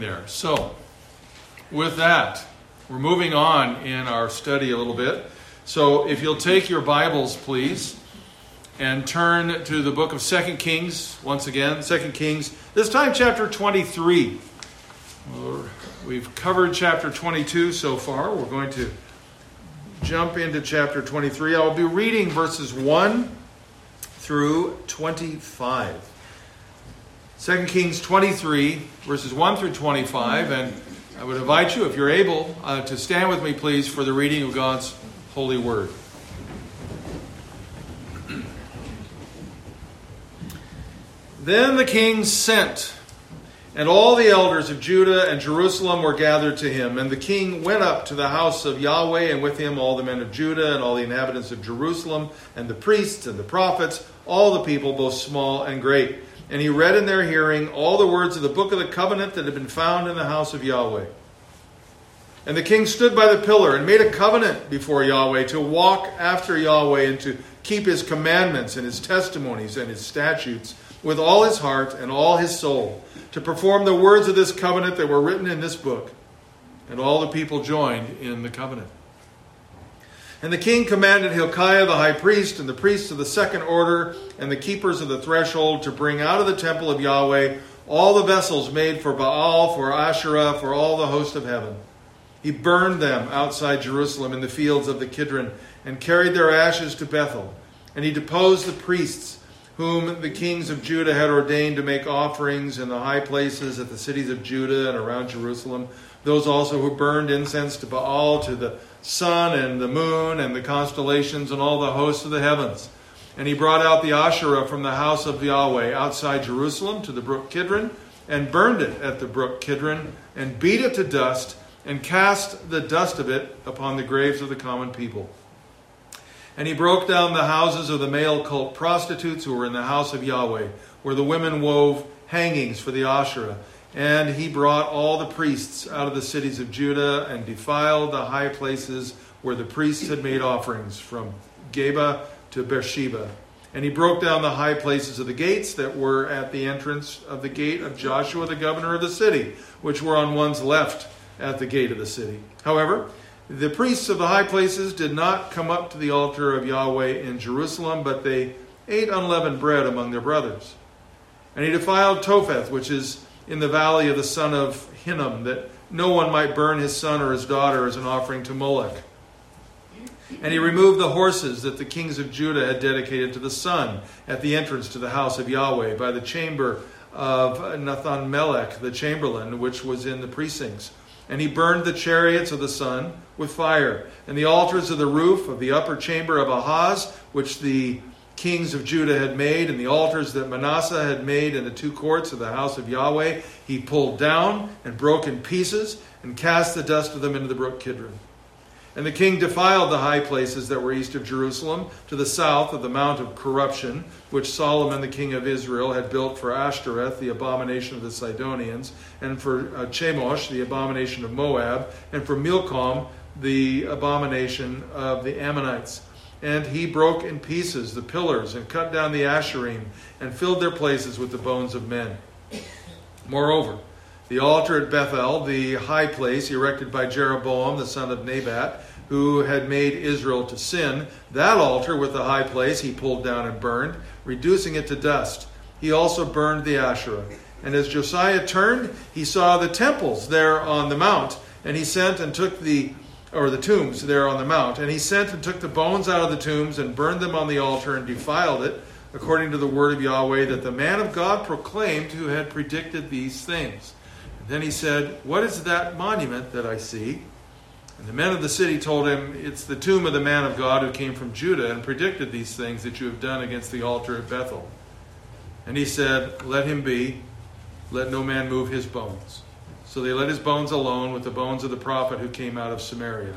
there. So, with that, we're moving on in our study a little bit. So, if you'll take your Bibles, please, and turn to the book of Second Kings once again. Second Kings, this time chapter 23. We've covered chapter 22 so far. We're going to jump into chapter 23. I'll be reading verses 1 through 25. 2 Kings 23, verses 1 through 25. And I would invite you, if you're able, uh, to stand with me, please, for the reading of God's holy word. Then the king sent, and all the elders of Judah and Jerusalem were gathered to him. And the king went up to the house of Yahweh, and with him all the men of Judah and all the inhabitants of Jerusalem, and the priests and the prophets, all the people, both small and great and he read in their hearing all the words of the book of the covenant that had been found in the house of Yahweh. And the king stood by the pillar and made a covenant before Yahweh to walk after Yahweh and to keep his commandments and his testimonies and his statutes with all his heart and all his soul, to perform the words of this covenant that were written in this book. And all the people joined in the covenant. And the king commanded Hilkiah the high priest and the priests of the second order and the keepers of the threshold to bring out of the temple of Yahweh all the vessels made for Baal, for Asherah, for all the host of heaven. He burned them outside Jerusalem in the fields of the Kidron and carried their ashes to Bethel. And he deposed the priests whom the kings of Judah had ordained to make offerings in the high places at the cities of Judah and around Jerusalem. Those also who burned incense to Baal, to the sun and the moon and the constellations and all the hosts of the heavens. And he brought out the Asherah from the house of Yahweh outside Jerusalem to the brook Kidron and burned it at the brook Kidron and beat it to dust and cast the dust of it upon the graves of the common people. And he broke down the houses of the male cult prostitutes who were in the house of Yahweh, where the women wove hangings for the Asherah and he brought all the priests out of the cities of Judah and defiled the high places where the priests had made offerings, from Geba to Beersheba. And he broke down the high places of the gates that were at the entrance of the gate of Joshua, the governor of the city, which were on one's left at the gate of the city. However, the priests of the high places did not come up to the altar of Yahweh in Jerusalem, but they ate unleavened bread among their brothers. And he defiled Topheth, which is in the valley of the son of Hinnom, that no one might burn his son or his daughter as an offering to Moloch. And he removed the horses that the kings of Judah had dedicated to the sun at the entrance to the house of Yahweh by the chamber of Nathan Melech, the chamberlain, which was in the precincts. And he burned the chariots of the sun with fire, and the altars of the roof of the upper chamber of Ahaz, which the kings of Judah had made and the altars that Manasseh had made in the two courts of the house of Yahweh, he pulled down and broke in pieces and cast the dust of them into the brook Kidron. And the king defiled the high places that were east of Jerusalem, to the south of the Mount of Corruption, which Solomon the king of Israel had built for Ashtoreth, the abomination of the Sidonians, and for uh, Chemosh, the abomination of Moab, and for Milcom, the abomination of the Ammonites. And he broke in pieces the pillars and cut down the asherim and filled their places with the bones of men. Moreover, the altar at Bethel, the high place erected by Jeroboam the son of Nebat, who had made Israel to sin, that altar with the high place he pulled down and burned, reducing it to dust. He also burned the Asherah. And as Josiah turned, he saw the temples there on the mount, and he sent and took the or the tombs there on the mount. And he sent and took the bones out of the tombs and burned them on the altar and defiled it, according to the word of Yahweh that the man of God proclaimed who had predicted these things. And then he said, What is that monument that I see? And the men of the city told him, It's the tomb of the man of God who came from Judah and predicted these things that you have done against the altar at Bethel. And he said, Let him be, let no man move his bones. So they let his bones alone with the bones of the prophet who came out of Samaria.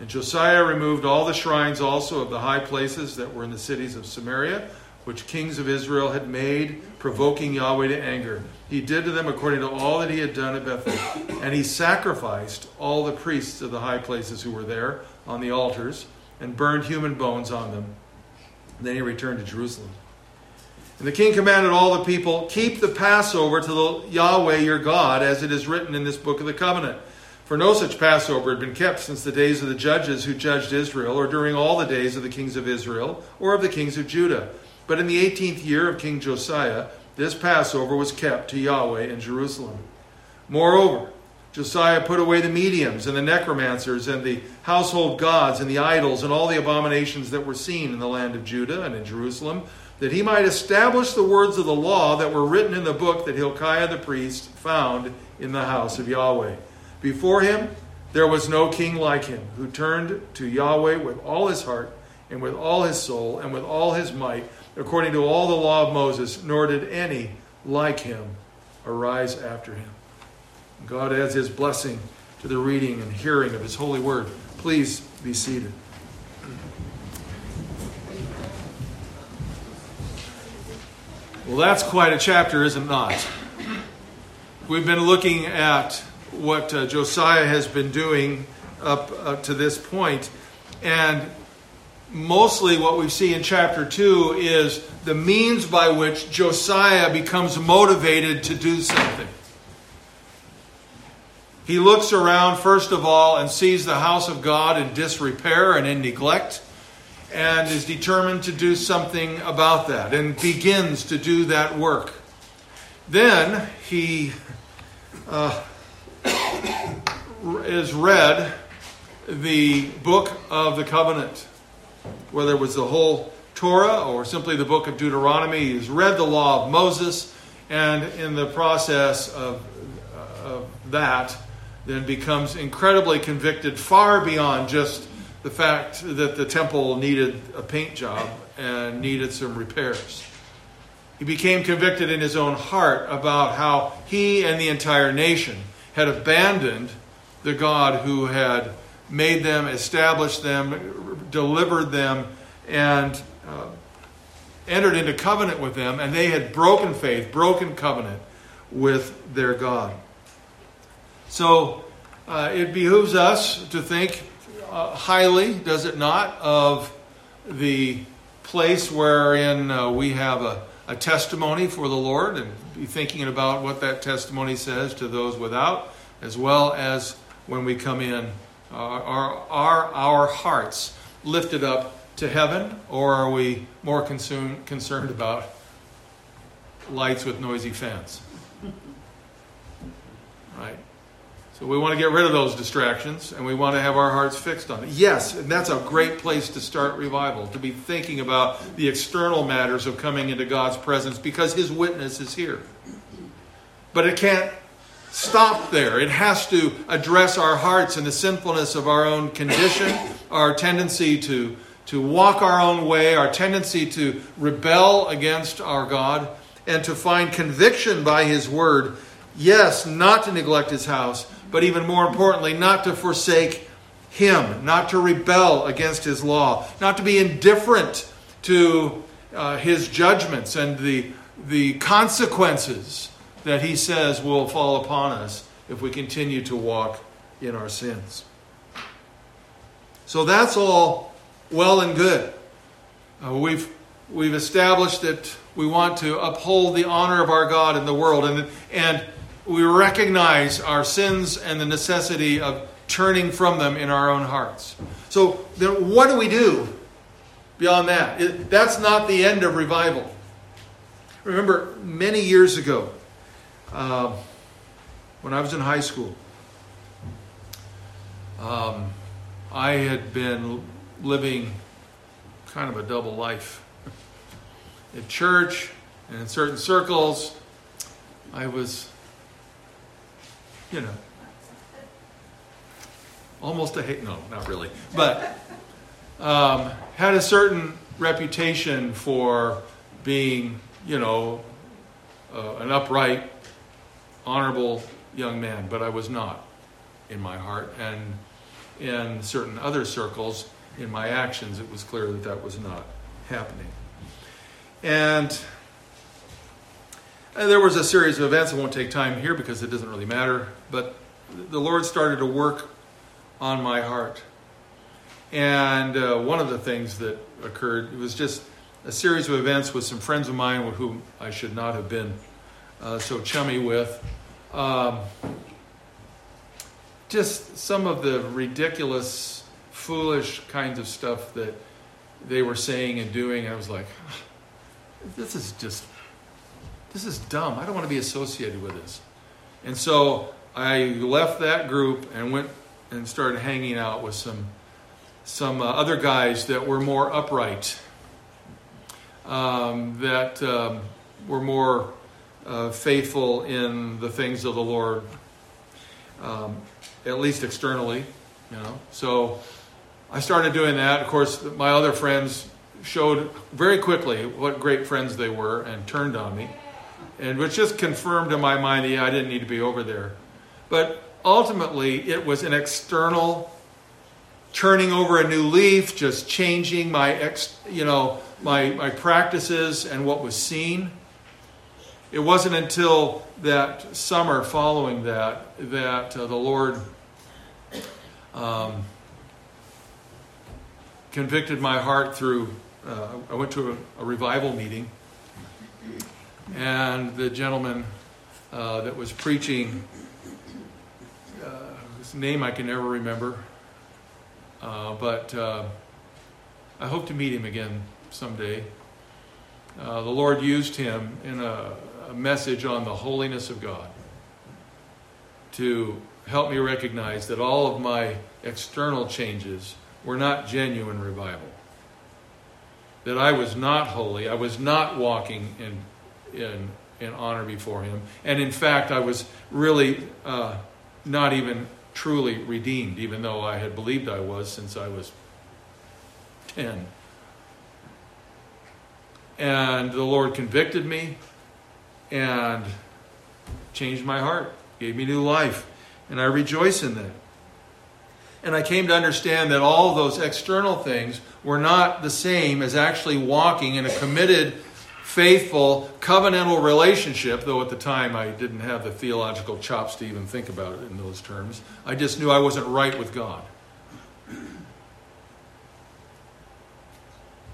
And Josiah removed all the shrines also of the high places that were in the cities of Samaria, which kings of Israel had made, provoking Yahweh to anger. He did to them according to all that he had done at Bethel. And he sacrificed all the priests of the high places who were there on the altars, and burned human bones on them. Then he returned to Jerusalem. And the king commanded all the people, Keep the Passover to the Yahweh your God, as it is written in this book of the covenant. For no such Passover had been kept since the days of the judges who judged Israel, or during all the days of the kings of Israel, or of the kings of Judah. But in the eighteenth year of King Josiah, this Passover was kept to Yahweh in Jerusalem. Moreover, Josiah put away the mediums and the necromancers and the household gods and the idols and all the abominations that were seen in the land of Judah and in Jerusalem, that he might establish the words of the law that were written in the book that Hilkiah the priest found in the house of Yahweh. Before him there was no king like him, who turned to Yahweh with all his heart and with all his soul and with all his might, according to all the law of Moses, nor did any like him arise after him. God adds his blessing to the reading and hearing of his holy word. Please be seated. Well, that's quite a chapter, is it not? We've been looking at what uh, Josiah has been doing up, up to this point, and mostly what we see in chapter 2 is the means by which Josiah becomes motivated to do something. He looks around, first of all, and sees the house of God in disrepair and in neglect, and is determined to do something about that, and begins to do that work. Then he uh, is read the book of the covenant, whether it was the whole Torah or simply the book of Deuteronomy. He's read the law of Moses, and in the process of, of that, then becomes incredibly convicted far beyond just the fact that the temple needed a paint job and needed some repairs. He became convicted in his own heart about how he and the entire nation had abandoned the God who had made them, established them, delivered them, and uh, entered into covenant with them, and they had broken faith, broken covenant with their God. So uh, it behooves us to think uh, highly, does it not, of the place wherein uh, we have a, a testimony for the Lord and be thinking about what that testimony says to those without, as well as when we come in, uh, are, are our hearts lifted up to heaven, or are we more consumed, concerned about lights with noisy fans? Right? So we want to get rid of those distractions and we want to have our hearts fixed on it. Yes, and that's a great place to start revival, to be thinking about the external matters of coming into God's presence because His witness is here. But it can't stop there. It has to address our hearts and the sinfulness of our own condition, our tendency to, to walk our own way, our tendency to rebel against our God, and to find conviction by His Word. Yes, not to neglect His house but even more importantly, not to forsake Him, not to rebel against His law, not to be indifferent to uh, His judgments and the, the consequences that He says will fall upon us if we continue to walk in our sins. So that's all well and good. Uh, we've, we've established that we want to uphold the honor of our God in the world. And, and we recognize our sins and the necessity of turning from them in our own hearts. So, then what do we do beyond that? It, that's not the end of revival. Remember, many years ago, uh, when I was in high school, um, I had been living kind of a double life. In church and in certain circles, I was you know, almost a hate. No, not really. But um, had a certain reputation for being, you know, uh, an upright, honorable young man, but I was not in my heart. And in certain other circles, in my actions, it was clear that that was not happening. And and there was a series of events. I won't take time here because it doesn't really matter. But the Lord started to work on my heart. And uh, one of the things that occurred was just a series of events with some friends of mine with whom I should not have been uh, so chummy with. Um, just some of the ridiculous, foolish kinds of stuff that they were saying and doing. I was like, this is just, this is dumb. I don't want to be associated with this. And so I left that group and went and started hanging out with some some uh, other guys that were more upright, um, that um, were more uh, faithful in the things of the Lord, um, at least externally, you know. So I started doing that. Of course, my other friends showed very quickly what great friends they were and turned on me, and which just confirmed in my mind, yeah, I didn't need to be over there. But ultimately, it was an external turning over a new leaf, just changing my ex, you know, my, my practices and what was seen. It wasn't until that summer following that that uh, the Lord um, convicted my heart through. Uh, I went to a, a, revival meeting, and the gentleman uh, that was preaching, uh, his name I can never remember, uh, but uh, I hope to meet him again someday. Uh, the Lord used him in a, a message on the holiness of God to help me recognize that all of my external changes were not genuine revival. That I was not holy. I was not walking in, in, in honor before Him. And in fact, I was really uh, not even truly redeemed, even though I had believed I was since I was 10. And the Lord convicted me and changed my heart, gave me new life, and I rejoice in that. And I came to understand that all those external things were not the same as actually walking in a committed faithful, covenantal relationship, though at the time I didn't have the theological chops to even think about it in those terms. I just knew I wasn't right with God.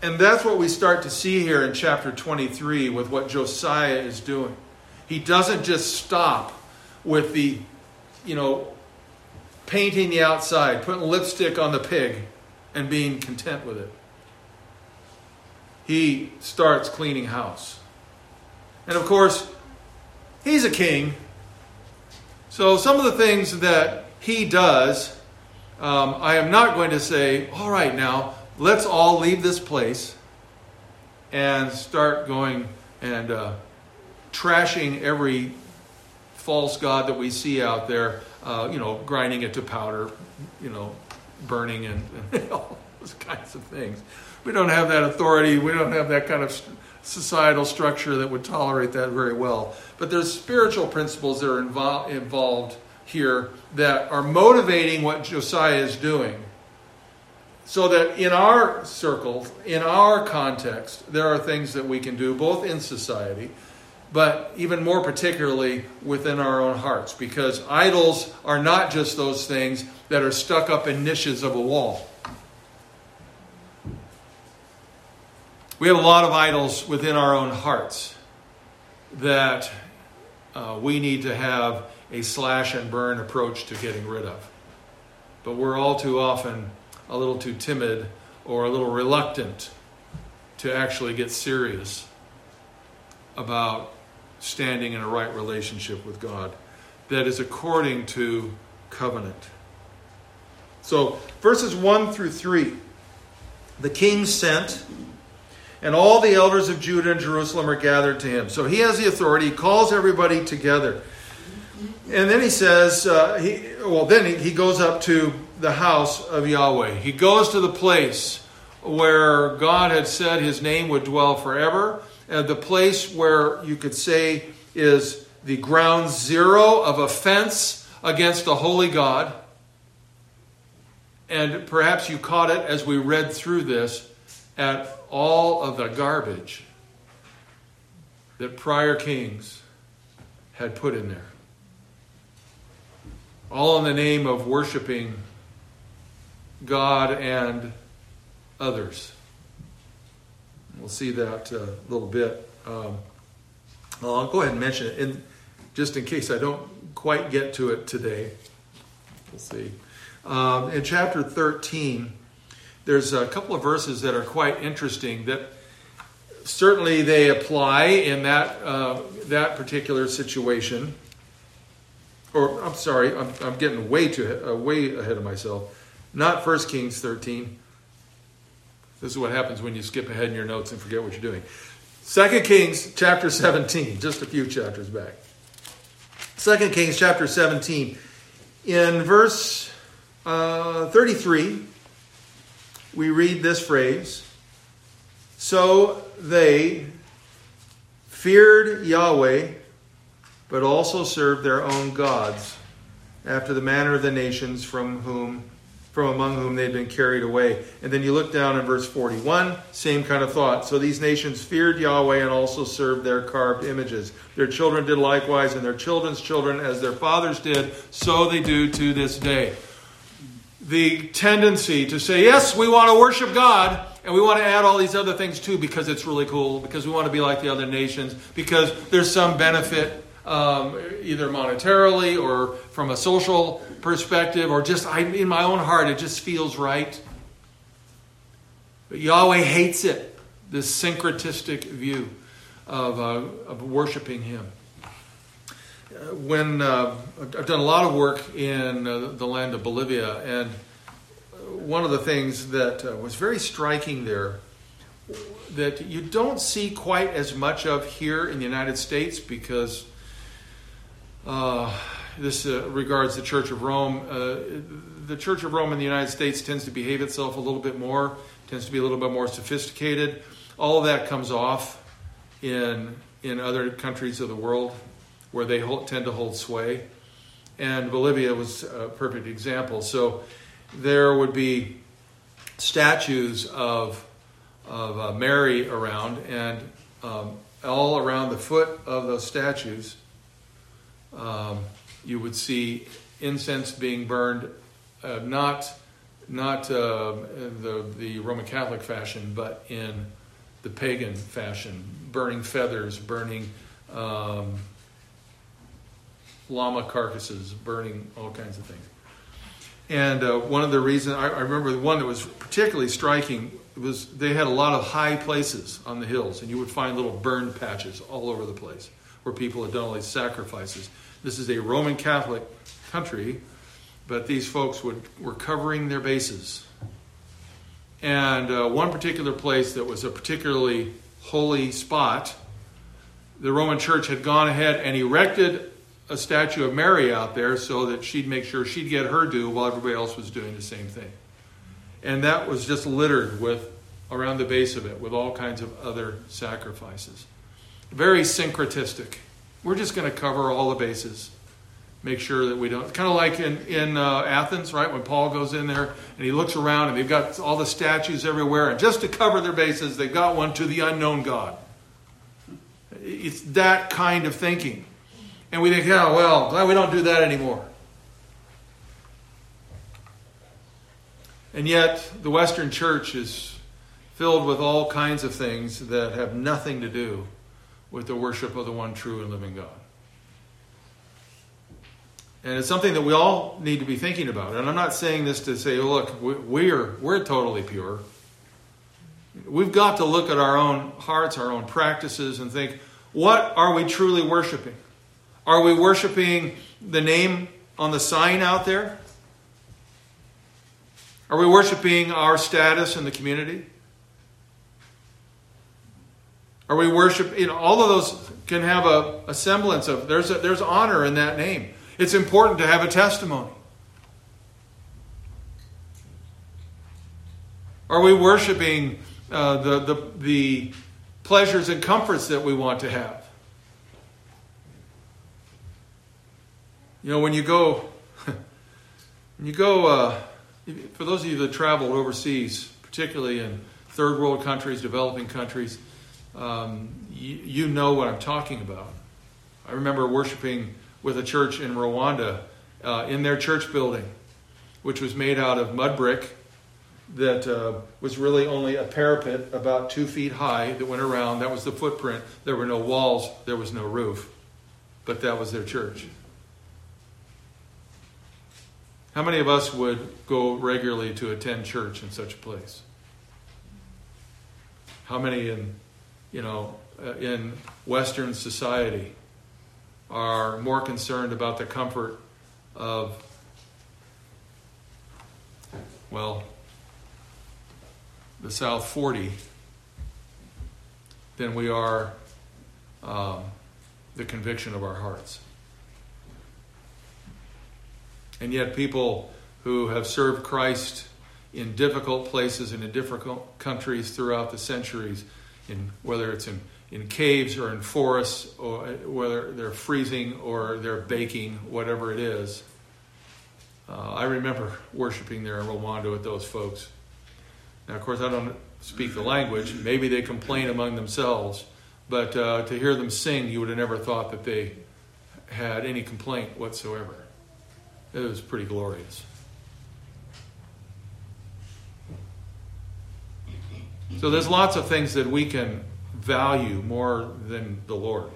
And that's what we start to see here in chapter 23 with what Josiah is doing. He doesn't just stop with the, you know, painting the outside, putting lipstick on the pig, and being content with it he starts cleaning house. And of course, he's a king. So some of the things that he does, um, I am not going to say, all right, now let's all leave this place and start going and uh, trashing every false god that we see out there, uh, you know, grinding it to powder, you know, burning and, and all those kinds of things. We don't have that authority. We don't have that kind of societal structure that would tolerate that very well. But there's spiritual principles that are invo- involved here that are motivating what Josiah is doing. So that in our circle, in our context, there are things that we can do both in society, but even more particularly within our own hearts. Because idols are not just those things that are stuck up in niches of a wall. We have a lot of idols within our own hearts that uh, we need to have a slash and burn approach to getting rid of. But we're all too often a little too timid or a little reluctant to actually get serious about standing in a right relationship with God that is according to covenant. So, verses 1 through 3 the king sent and all the elders of Judah and Jerusalem are gathered to him. So he has the authority. He calls everybody together. And then he says, uh, he, well, then he, he goes up to the house of Yahweh. He goes to the place where God had said his name would dwell forever, and the place where you could say is the ground zero of offense against the holy God. And perhaps you caught it as we read through this at all of the garbage that prior kings had put in there. All in the name of worshiping God and others. we'll see that uh, a little bit. Um, I'll go ahead and mention it, and just in case I don't quite get to it today. We'll see. Um, in chapter 13, there's a couple of verses that are quite interesting that certainly they apply in that, uh, that particular situation. Or, I'm sorry, I'm, I'm getting way, too, uh, way ahead of myself. Not 1 Kings 13. This is what happens when you skip ahead in your notes and forget what you're doing. 2 Kings chapter 17, just a few chapters back. 2 Kings chapter 17. In verse uh, 33, we read this phrase So they feared Yahweh, but also served their own gods, after the manner of the nations from whom from among whom they'd been carried away. And then you look down in verse 41, same kind of thought. So these nations feared Yahweh and also served their carved images. Their children did likewise, and their children's children, as their fathers did, so they do to this day. The tendency to say, yes, we want to worship God, and we want to add all these other things too because it's really cool, because we want to be like the other nations, because there's some benefit um, either monetarily or from a social perspective, or just I, in my own heart, it just feels right. But Yahweh hates it, this syncretistic view of, uh, of worshiping Him. When uh, I've done a lot of work in uh, the land of Bolivia, and one of the things that uh, was very striking there that you don't see quite as much of here in the United States because uh, this uh, regards the Church of Rome. Uh, the Church of Rome in the United States tends to behave itself a little bit more, tends to be a little bit more sophisticated. All of that comes off in in other countries of the world where they hold, tend to hold sway. And Bolivia was a perfect example. So there would be statues of of uh, Mary around, and um, all around the foot of those statues um, you would see incense being burned, uh, not not uh, the the Roman Catholic fashion, but in the pagan fashion, burning feathers, burning um, llama carcasses, burning all kinds of things. And uh, one of the reasons I, I, remember the one that was particularly striking was they had a lot of high places on the hills, and you would find little burn patches all over the place where people had done all these sacrifices. This is a Roman Catholic country, but these folks would, were covering their bases. And uh, one particular place that was a particularly holy spot, the Roman church had gone ahead and erected a statue of Mary out there so that she'd make sure she'd get her due while everybody else was doing the same thing. And that was just littered with, around the base of it, with all kinds of other sacrifices. Very syncretistic. We're just going to cover all the bases. Make sure that we don't. Kind of like in, in uh, Athens, right? When Paul goes in there and he looks around and they've got all the statues everywhere, and just to cover their bases, they've got one to the unknown God. It's that kind of thinking. And we think, yeah, well, glad we don't do that anymore. And yet, the Western church is filled with all kinds of things that have nothing to do with the worship of the one true and living God. And it's something that we all need to be thinking about. And I'm not saying this to say, oh, look, we're, we're totally pure. We've got to look at our own hearts, our own practices, and think, what are we truly worshiping? Are we worshiping the name on the sign out there? Are we worshiping our status in the community? Are we worshiping? You know, all of those can have a, a semblance of there's a, there's honor in that name. It's important to have a testimony. Are we worshiping uh, the, the, the pleasures and comforts that we want to have? You know, when you go, when you go, uh, for those of you that travel overseas, particularly in third world countries, developing countries, um, you, you know what I'm talking about. I remember worshiping with a church in Rwanda uh, in their church building, which was made out of mud brick that uh, was really only a parapet about two feet high that went around. That was the footprint. There were no walls, there was no roof, but that was their church. How many of us would go regularly to attend church in such a place? How many in, you know, uh, in Western society are more concerned about the comfort of, well, the South 40 than we are um, the conviction of our hearts. And yet, people who have served Christ in difficult places and in difficult countries throughout the centuries, in whether it's in, in caves or in forests, or whether they're freezing or they're baking, whatever it is. Uh, I remember worshiping there in Rwanda with those folks. Now, of course, I don't speak the language. Maybe they complain among themselves, but uh, to hear them sing, you would have never thought that they had any complaint whatsoever. It was pretty glorious. So there's lots of things that we can value more than the Lord,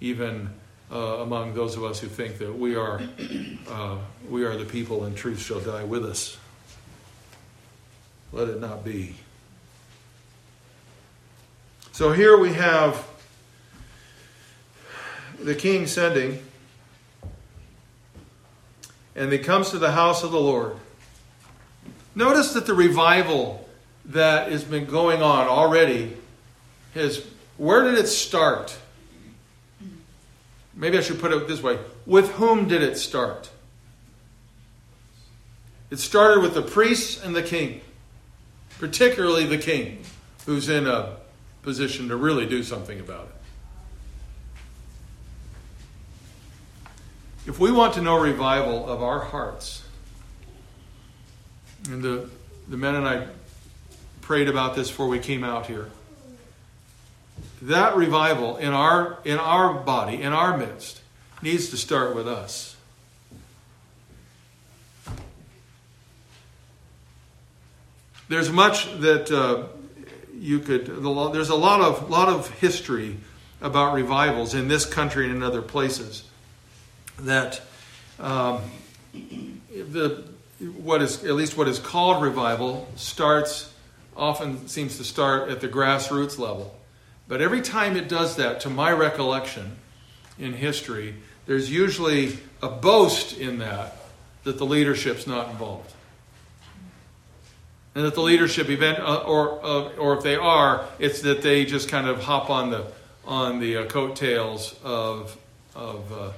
even uh, among those of us who think that we are uh, we are the people and truth shall die with us. Let it not be. So here we have the king sending, and he comes to the house of the Lord. Notice that the revival that has been going on already has, where did it start? Maybe I should put it this way with whom did it start? It started with the priests and the king particularly the king, who's in a position to really do something about it. If we want to know revival of our hearts, and the, the men and I prayed about this before we came out here. That revival in our in our body, in our midst, needs to start with us. There's much that uh, you could. There's a lot of lot of history about revivals in this country and in other places. That um, the what is at least what is called revival starts often seems to start at the grassroots level. But every time it does that, to my recollection in history, there's usually a boast in that that the leadership's not involved and that the leadership event, uh, or uh, or if they are, it's that they just kind of hop on the on the uh, coattails of of uh,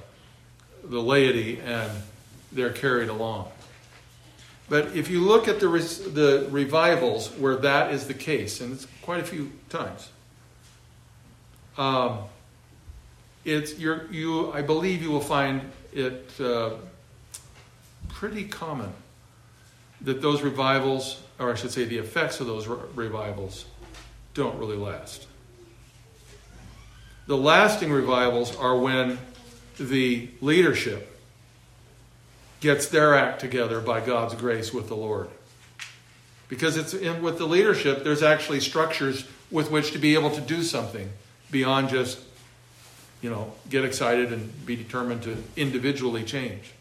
the laity and they're carried along. But if you look at the the revivals where that is the case, and it's quite a few times, um, it's you you I believe you will find it uh, pretty common that those revivals or I should say, the effects of those revivals don't really last. The lasting revivals are when the leadership gets their act together by God's grace with the Lord. Because it's in, with the leadership, there's actually structures with which to be able to do something beyond just, you know, get excited and be determined to individually change.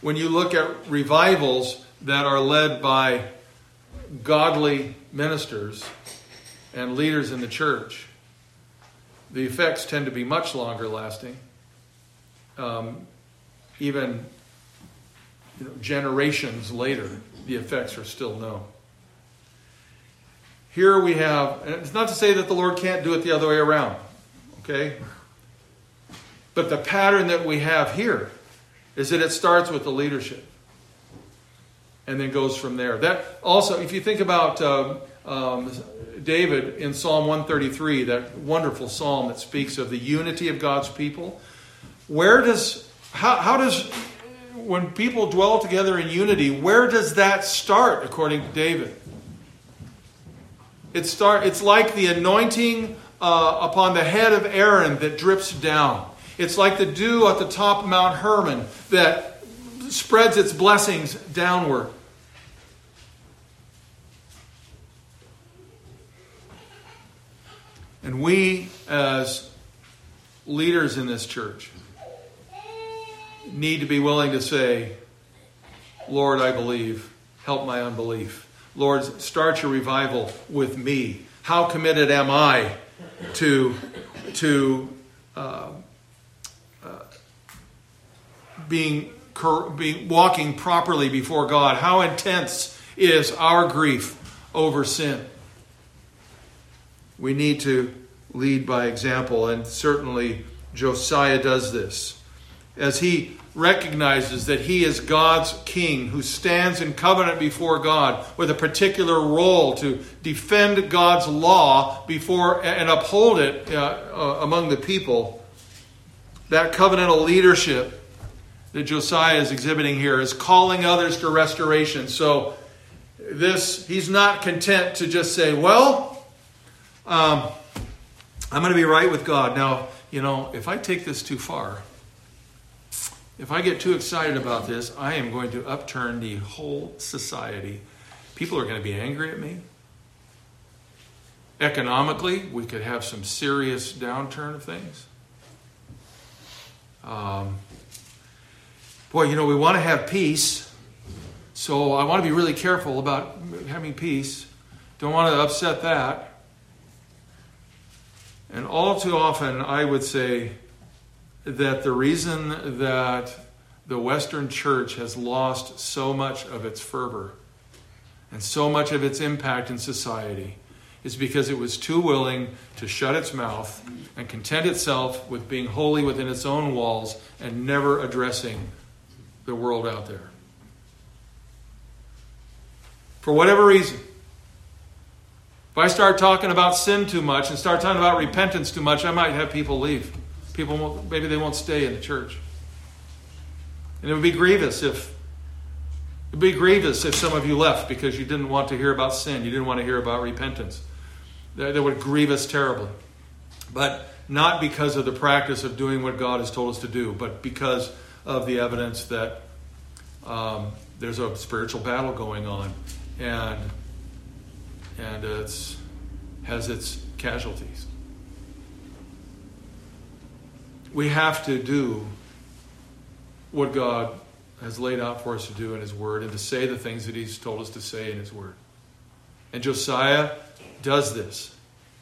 When you look at revivals, that are led by godly ministers and leaders in the church, the effects tend to be much longer lasting. Um, even you know, generations later, the effects are still known. Here we have, and it's not to say that the Lord can't do it the other way around, okay? But the pattern that we have here is that it starts with the leadership and then goes from there. That also, if you think about um, um, David in Psalm 133, that wonderful psalm that speaks of the unity of God's people, where does how, how does when people dwell together in unity, where does that start according to David? It start, it's like the anointing uh, upon the head of Aaron that drips down. It's like the dew at the top of Mount Hermon that spreads its blessings downward. And we, as leaders in this church, need to be willing to say, Lord, I believe. Help my unbelief. Lord, start your revival with me. How committed am I to, to uh, uh, being, being walking properly before God? How intense is our grief over sin? We need to lead by example, and certainly Josiah does this. As he recognizes that he is God's king who stands in covenant before God with a particular role to defend God's law before and uphold it uh, uh, among the people. That covenantal leadership that Josiah is exhibiting here is calling others to restoration. So this he's not content to just say, "Well, um, I'm going to be right with God." Now, you know, if I take this too far, if I get too excited about this, I am going to upturn the whole society. People are going to be angry at me. Economically, we could have some serious downturn of things. Um, boy, you know, we want to have peace, so I want to be really careful about having peace. Don't want to upset that. And all too often, I would say, that the reason that the Western church has lost so much of its fervor and so much of its impact in society is because it was too willing to shut its mouth and content itself with being holy within its own walls and never addressing the world out there. For whatever reason, if I start talking about sin too much and start talking about repentance too much, I might have people leave people maybe they won't stay in the church. And it would be grievous if it would be grievous if some of you left because you didn't want to hear about sin, you didn't want to hear about repentance. That, that would grieve us terribly. But not because of the practice of doing what God has told us to do, but because of the evidence that um, there's a spiritual battle going on, and and it's has its casualties we have to do what God has laid out for us to do in His Word and to say the things that He's told us to say in His Word. And Josiah does this.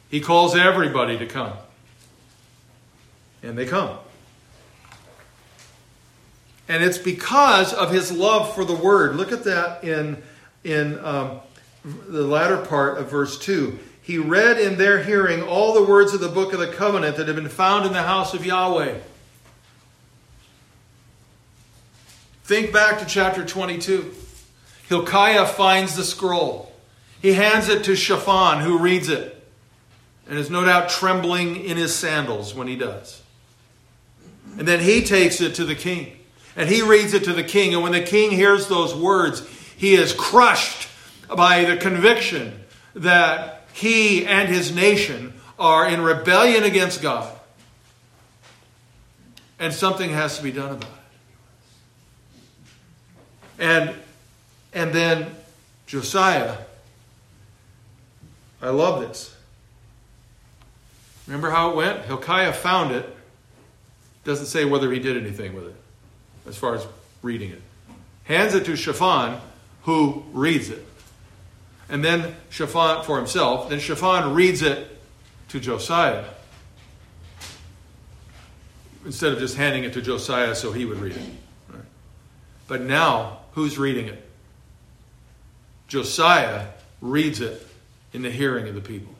He calls everybody to come. And they come. And it's because of his love for the Word. Look at that in, in um, the latter part of verse 2 he read in their hearing all the words of the book of the covenant that had been found in the house of Yahweh. Think back to chapter 22. Hilkiah finds the scroll. He hands it to Shaphan, who reads it, and is no doubt trembling in his sandals when he does. And then he takes it to the king, and he reads it to the king. And when the king hears those words, he is crushed by the conviction that he and his nation are in rebellion against God. And something has to be done about it. And, and then Josiah, I love this. Remember how it went? Hilkiah found it. Doesn't say whether he did anything with it, as far as reading it. Hands it to Shaphan, who reads it and then Shaphan for himself. Then Shaphan reads it to Josiah instead of just handing it to Josiah so he would read it. But now, who's reading it? Josiah reads it in the hearing of the people.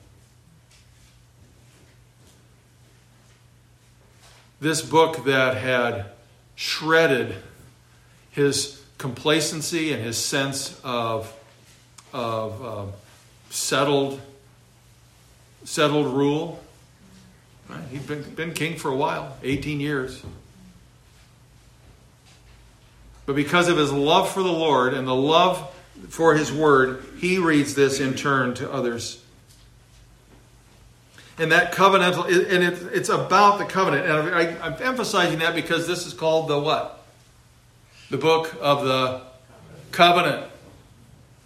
This book that had shredded his complacency and his sense of of uh, settled settled rule. Right? He'd been, been king for a while, 18 years. But because of his love for the Lord and the love for his word, he reads this in turn to others. And that covenantal, and it's about the covenant. And I, I'm emphasizing that because this is called the what? The book of the covenant.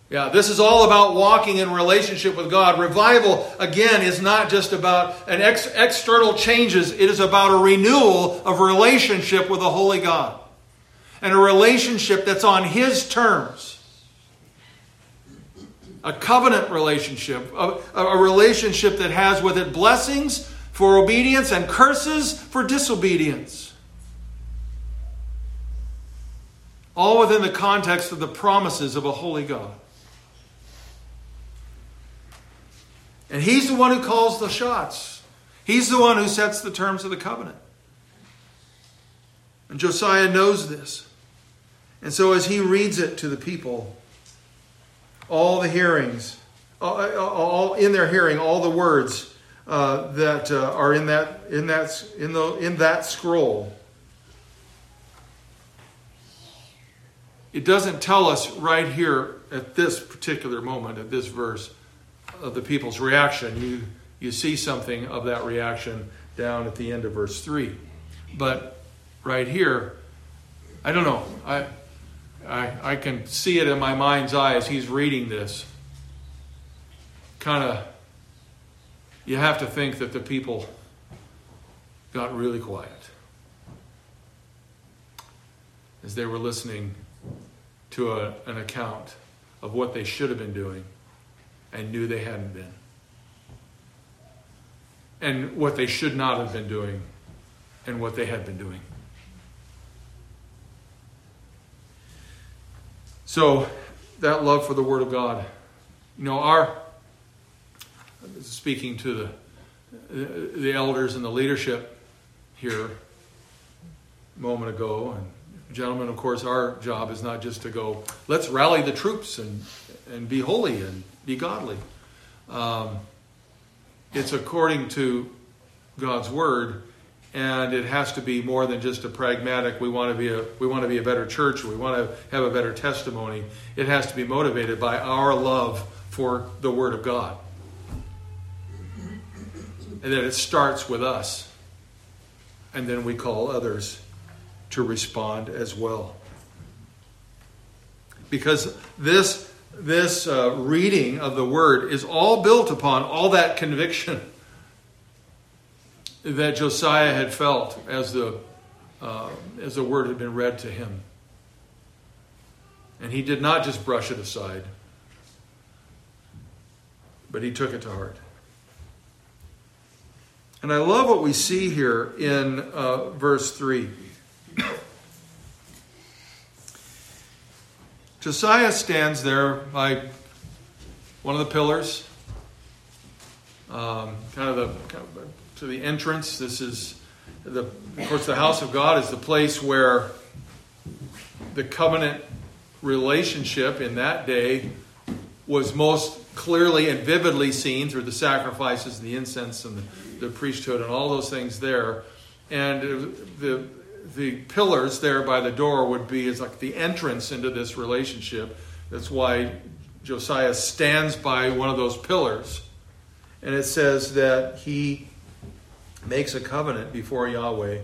Yeah, this is all about walking in relationship with God. Revival, again, is not just about an ex- external changes, it is about a renewal of relationship with the Holy God. And a relationship that's on His terms. A covenant relationship, a, a relationship that has with it blessings for obedience and curses for disobedience. All within the context of the promises of a holy God. And he's the one who calls the shots. He's the one who sets the terms of the covenant. And Josiah knows this. And so as he reads it to the people, all the hearings, all, in their hearing, all the words uh, that uh, are in that in that in the in that scroll. It doesn't tell us right here at this particular moment, at this verse, of the people's reaction. You, you see something of that reaction down at the end of verse 3. But right here, I don't know. I, I, I can see it in my mind's eye as he's reading this. Kind of, you have to think that the people got really quiet as they were listening to a, an account of what they should have been doing and knew they hadn't been. And what they should not have been doing and what they had been doing. So, that love for the Word of God. You know, our, speaking to the, the elders and the leadership here a moment ago, and gentlemen, of course, our job is not just to go, let's rally the troops and, and be holy and be godly. Um, it's according to God's word, and it has to be more than just a pragmatic. We want to be a we want to be a better church. we want to have a better testimony. It has to be motivated by our love for the Word of God, and that it starts with us, and then we call others to respond as well. Because this this uh, reading of the word is all built upon all that conviction that Josiah had felt as the uh, as the word had been read to him, and he did not just brush it aside, but he took it to heart. And I love what we see here in uh, verse three. Josiah stands there by one of the pillars, um, kind of the kind of to the entrance. This is the, of course, the house of God is the place where the covenant relationship in that day was most clearly and vividly seen through the sacrifices, the incense, and the, the priesthood, and all those things there. And the the pillars there by the door would be as like the entrance into this relationship. That's why Josiah stands by one of those pillars. And it says that he makes a covenant before Yahweh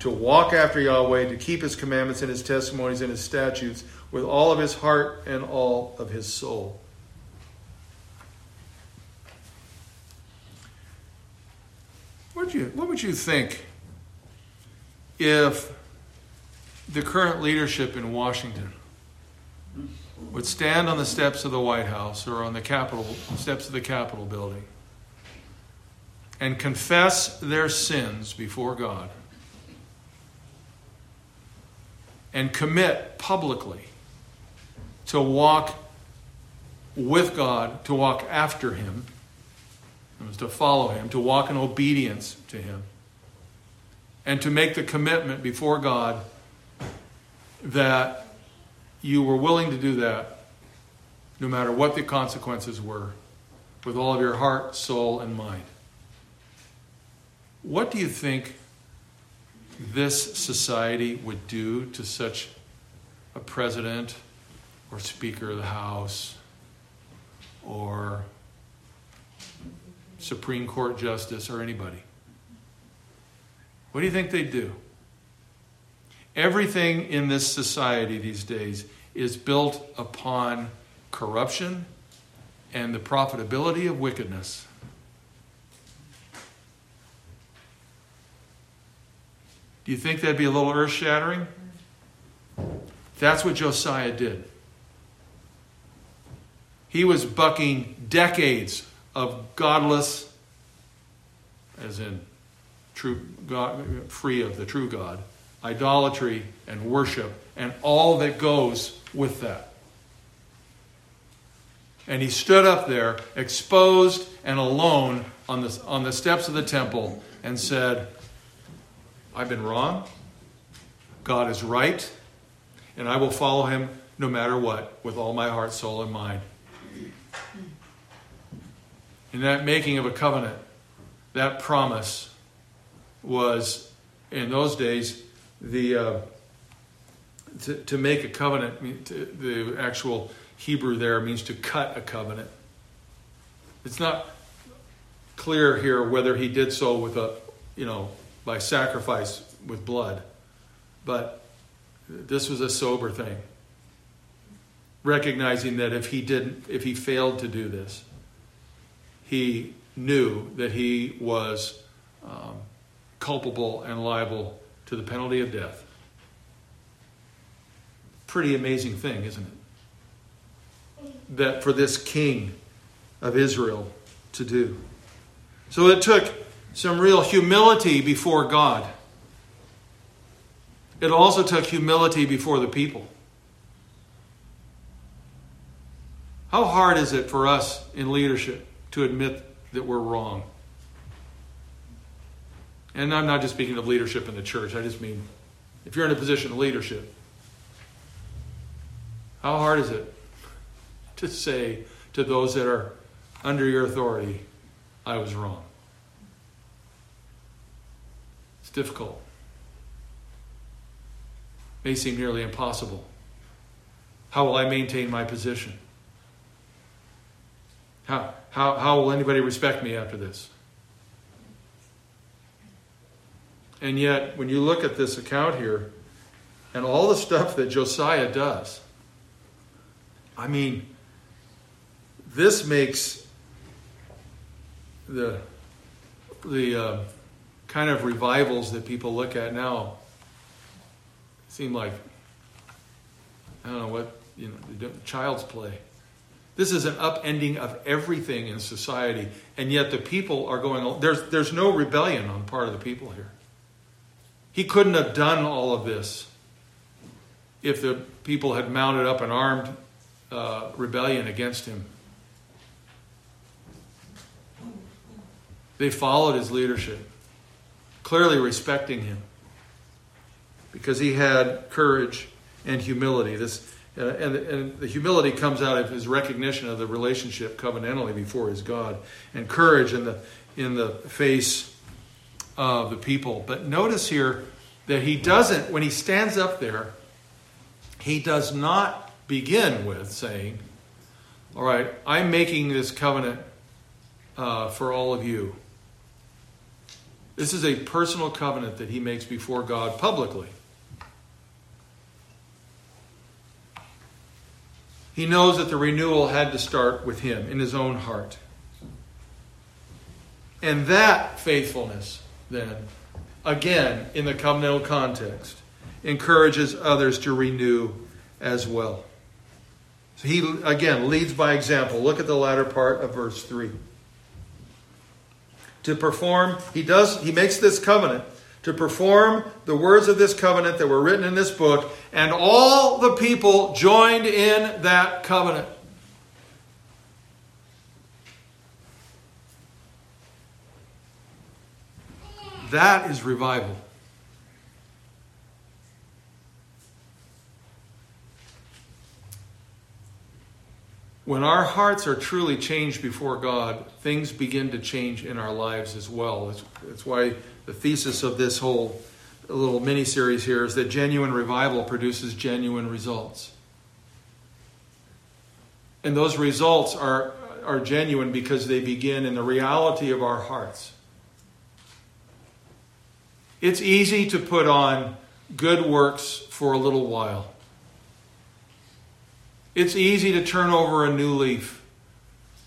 to walk after Yahweh, to keep his commandments and his testimonies and his statutes with all of his heart and all of his soul. What you, what would you think if the current leadership in Washington would stand on the steps of the White House or on the Capitol steps of the Capitol building and confess their sins before God and commit publicly to walk with God, to walk after Him, to follow Him, to walk in obedience to Him and to make the commitment before God that you were willing to do that no matter what the consequences were, with all of your heart, soul, and mind. What do you think this society would do to such a president or Speaker of the House or Supreme Court Justice or anybody? What do you think they'd do? Everything in this society these days is built upon corruption and the profitability of wickedness. Do you think that'd be a little earth shattering? That's what Josiah did. He was bucking decades of godless, as in true God, free of the true God, idolatry and worship, and all that goes with that. And he stood up there, exposed and alone on the, on the steps of the temple, and said, I've been wrong. God is right. And I will follow him no matter what, with all my heart, soul, and mind. In that making of a covenant, that promise was, in those days, the uh, to, to make a covenant. The actual Hebrew there means to cut a covenant. It's not clear here whether he did so with a, you know, by sacrifice with blood, but this was a sober thing. Recognizing that if he didn't, if he failed to do this, he knew that he was um, culpable and liable to the penalty of death. Pretty amazing thing, isn't it? That for this king of Israel to do. So it took some real humility before God. It also took humility before the people. How hard is it for us in leadership to admit that we're wrong? And I'm not just speaking of leadership in the church, I just mean if you're in a position of leadership, how hard is it to say to those that are under your authority, I was wrong? It's difficult. May seem nearly impossible. How will I maintain my position? How, how, how will anybody respect me after this? And yet, when you look at this account here and all the stuff that Josiah does, I mean, this makes the, the uh, kind of revivals that people look at now seem like, I don't know what, you know, child's play. This is an upending of everything in society, and yet the people are going. There's there's no rebellion on the part of the people here. He couldn't have done all of this if the people had mounted up an armed uh, rebellion against him. They followed his leadership, clearly respecting him because he had courage and humility. This uh, and, and the humility comes out of his recognition of the relationship covenantally before his God, and courage in the in the face of the people. But notice here that he doesn't when he stands up there, he does not begin with saying, "All right, I'm making this covenant uh, for all of you." This is a personal covenant that he makes before God publicly. He knows that the renewal had to start with him in his own heart. And that faithfulness, then, again, in the covenantal context, encourages others to renew as well. So he, again, leads by example. Look at the latter part of verse 3. To perform, he does, he makes this covenant to perform the words of this covenant that were written in this book, and all the people joined in that covenant. That is revival. When our hearts are truly changed before God, things begin to change in our lives as well. That's, why the thesis of this whole little mini series here is that genuine revival produces genuine results. And those results are, are genuine because they begin in the reality of our hearts. It's easy to put on good works for a little while. It's easy to turn over a new leaf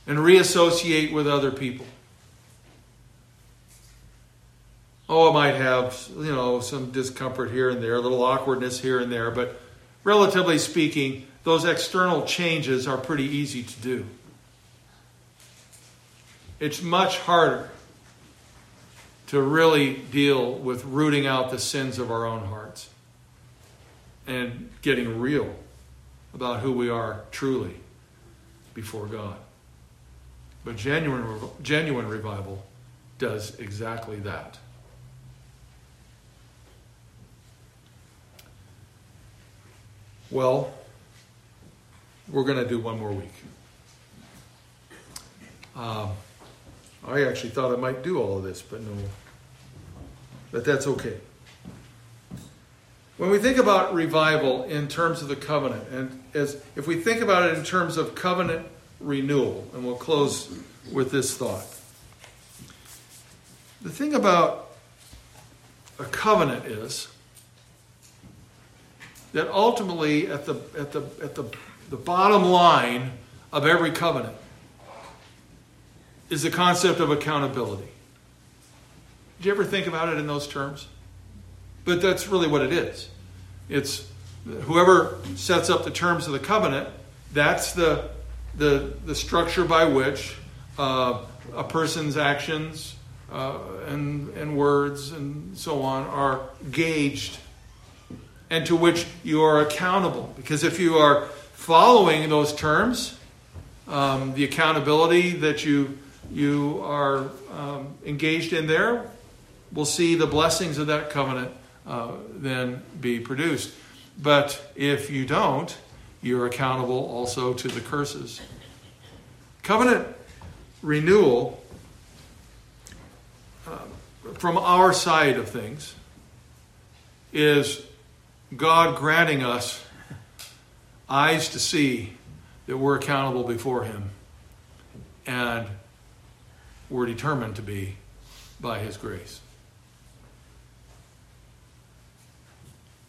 and reassociate with other people. Oh, I might have, you know, some discomfort here and there, a little awkwardness here and there, but relatively speaking, those external changes are pretty easy to do. It's much harder to really deal with rooting out the sins of our own hearts and getting real about who we are truly before God. But genuine, genuine revival does exactly that. Well, we're going to do one more week. Um, I actually thought I might do all of this, but no. But that's okay. When we think about revival in terms of the covenant, and as if we think about it in terms of covenant renewal, and we'll close with this thought. The thing about a covenant is that ultimately at the at the at the, the bottom line of every covenant is the concept of accountability. Did you ever think about it in those terms? But that's really what it is. It's whoever sets up the terms of the covenant, that's the, the, the structure by which uh, a person's actions uh, and, and words and so on are gauged and to which you are accountable. Because if you are following those terms, um, the accountability that you you are um, engaged in there, we'll see the blessings of that covenant uh, then be produced. But if you don't, you're accountable also to the curses. Covenant renewal, uh, from our side of things, is God granting us eyes to see that we're accountable before Him and we're determined to be by His grace.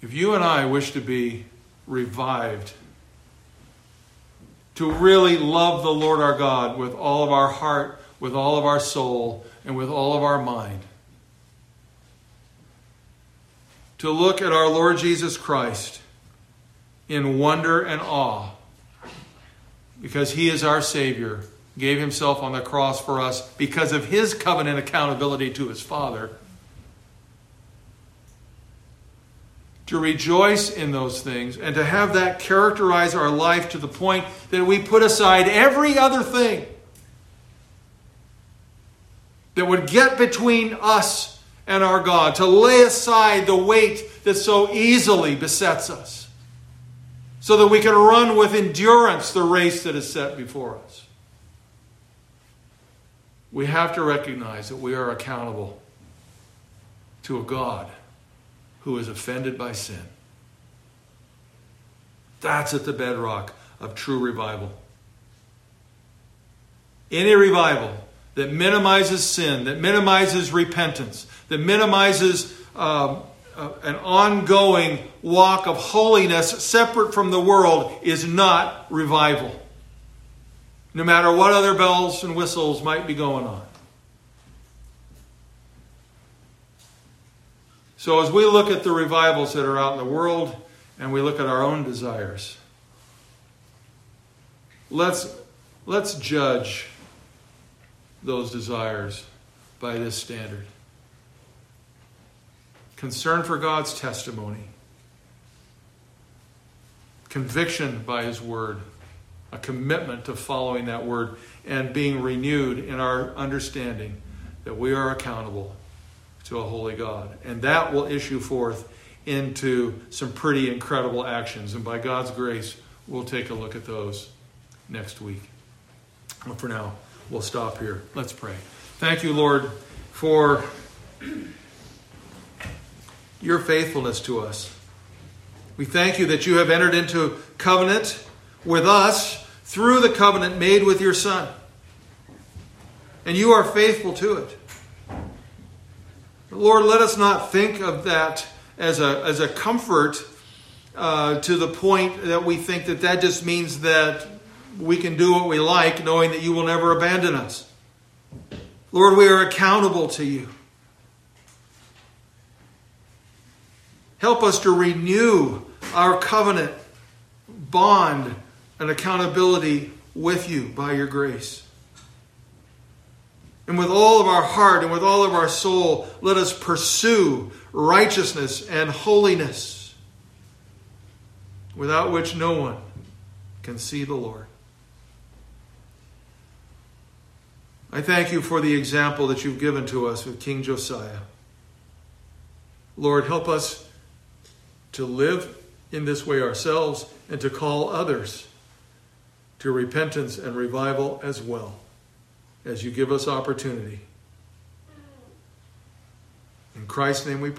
If you and I wish to be revived, to really love the Lord our God with all of our heart, with all of our soul, and with all of our mind, to look at our Lord Jesus Christ in wonder and awe, because He is our Savior gave himself on the cross for us because of his covenant accountability to his Father. To rejoice in those things and to have that characterize our life to the point that we put aside every other thing that would get between us and our God, to lay aside the weight that so easily besets us, so that we can run with endurance the race that is set before us. We have to recognize that we are accountable to a God who is offended by sin. That's at the bedrock of true revival. Any revival that minimizes sin, that minimizes repentance, that minimizes um, uh, an ongoing walk of holiness separate from the world is not revival no matter what other bells and whistles might be going on. So, as we look at the revivals that are out in the world and we look at our own desires, let's, let's judge those desires by this standard. Concern for God's testimony, conviction by His word. A commitment to following that word and being renewed in our understanding that we are accountable a holy God. And that will issue forth into some pretty incredible actions. And by God's grace, we'll take a look at those next week. But for now, we'll stop here. Let's pray. Thank you, Lord, for your faithfulness to us. We thank you that you have entered into covenant with us through the covenant made with your Son. And you are faithful to it. Lord, let us not think of that as a, as a comfort uh, to the point that we think that that just means that we can do what we like, knowing that you will never abandon us. Lord, we are accountable to you. Help us to renew our covenant bond and accountability with you by your grace. And with all of our heart and with all of our soul, let us pursue righteousness and holiness, without which no one can see the Lord. I thank you for the example that you've given to us with King Josiah. Lord, help us to live in this way ourselves and to call others to repentance and revival as well as you give us opportunity. In Christ's name we pray.